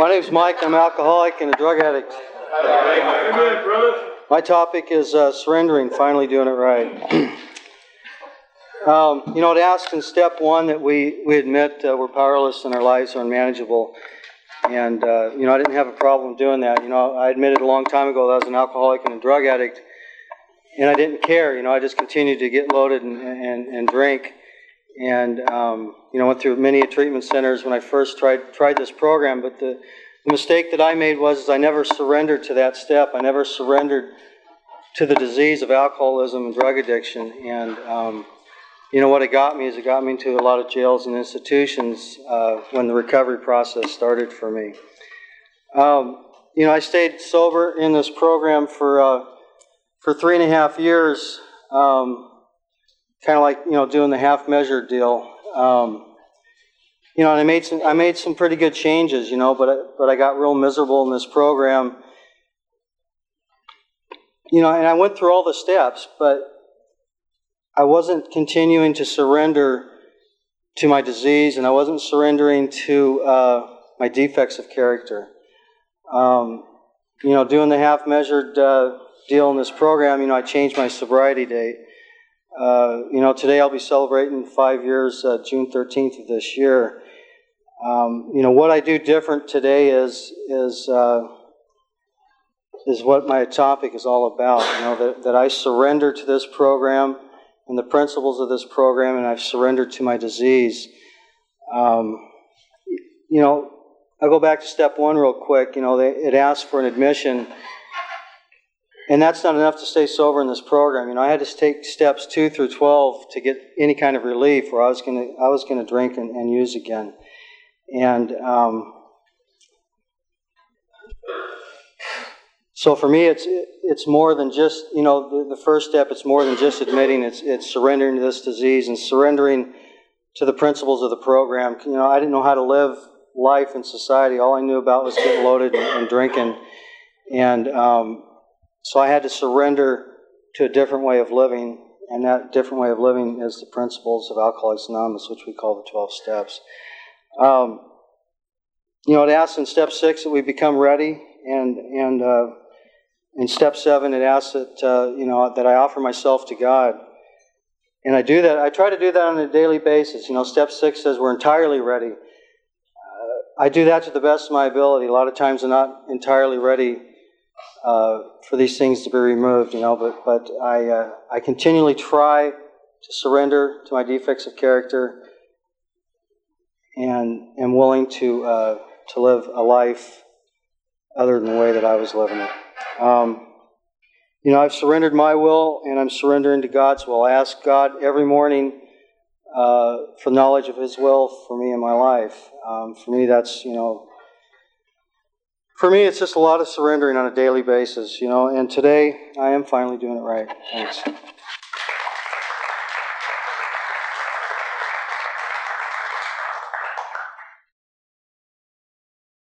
My name's Mike. I'm an alcoholic and a drug addict. My topic is uh, surrendering, finally doing it right. um, you know, it asks in step one that we, we admit uh, we're powerless and our lives are unmanageable. And, uh, you know, I didn't have a problem doing that. You know, I admitted a long time ago that I was an alcoholic and a drug addict. And I didn't care. You know, I just continued to get loaded and, and, and drink. And, um, you know, went through many treatment centers when I first tried, tried this program. But the, the mistake that I made was I never surrendered to that step. I never surrendered to the disease of alcoholism and drug addiction. And, um, you know, what it got me is it got me into a lot of jails and institutions uh, when the recovery process started for me. Um, you know, I stayed sober in this program for, uh, for three and a half years, um, kind of like, you know, doing the half measure deal. Um, you know, and I made some, I made some pretty good changes, you know, but I, but I got real miserable in this program. You know, and I went through all the steps, but I wasn't continuing to surrender to my disease, and I wasn't surrendering to uh, my defects of character. Um, you know, doing the half measured uh, deal in this program, you know, I changed my sobriety date. Uh, you know, today I'll be celebrating five years, uh, June 13th of this year. Um, you know, what I do different today is is uh, is what my topic is all about. You know, that, that I surrender to this program and the principles of this program, and I've surrendered to my disease. Um, you know, I'll go back to step one real quick. You know, they, it asks for an admission, and that's not enough to stay sober in this program. You know, I had to take steps two through twelve to get any kind of relief, where I was going to I was to drink and, and use again. And um, so for me, it's it's more than just you know the, the first step. It's more than just admitting. It's it's surrendering to this disease and surrendering to the principles of the program. You know, I didn't know how to live life in society. All I knew about was getting loaded and, and drinking, and um, so I had to surrender to a different way of living. And that different way of living is the principles of Alcoholics Anonymous, which we call the 12 steps. Um, you know, it asks in step six that we become ready, and and uh, in step seven it asks that uh, you know that I offer myself to God, and I do that. I try to do that on a daily basis. You know, step six says we're entirely ready. Uh, I do that to the best of my ability. A lot of times I'm not entirely ready uh, for these things to be removed. You know, but but I uh, I continually try to surrender to my defects of character and am willing to uh, to live a life other than the way that I was living it. Um, you know, I've surrendered my will and I'm surrendering to God's will. I ask God every morning uh, for knowledge of His will for me in my life. Um, for me, that's you know. For me, it's just a lot of surrendering on a daily basis, you know, and today I am finally doing it right. Thanks.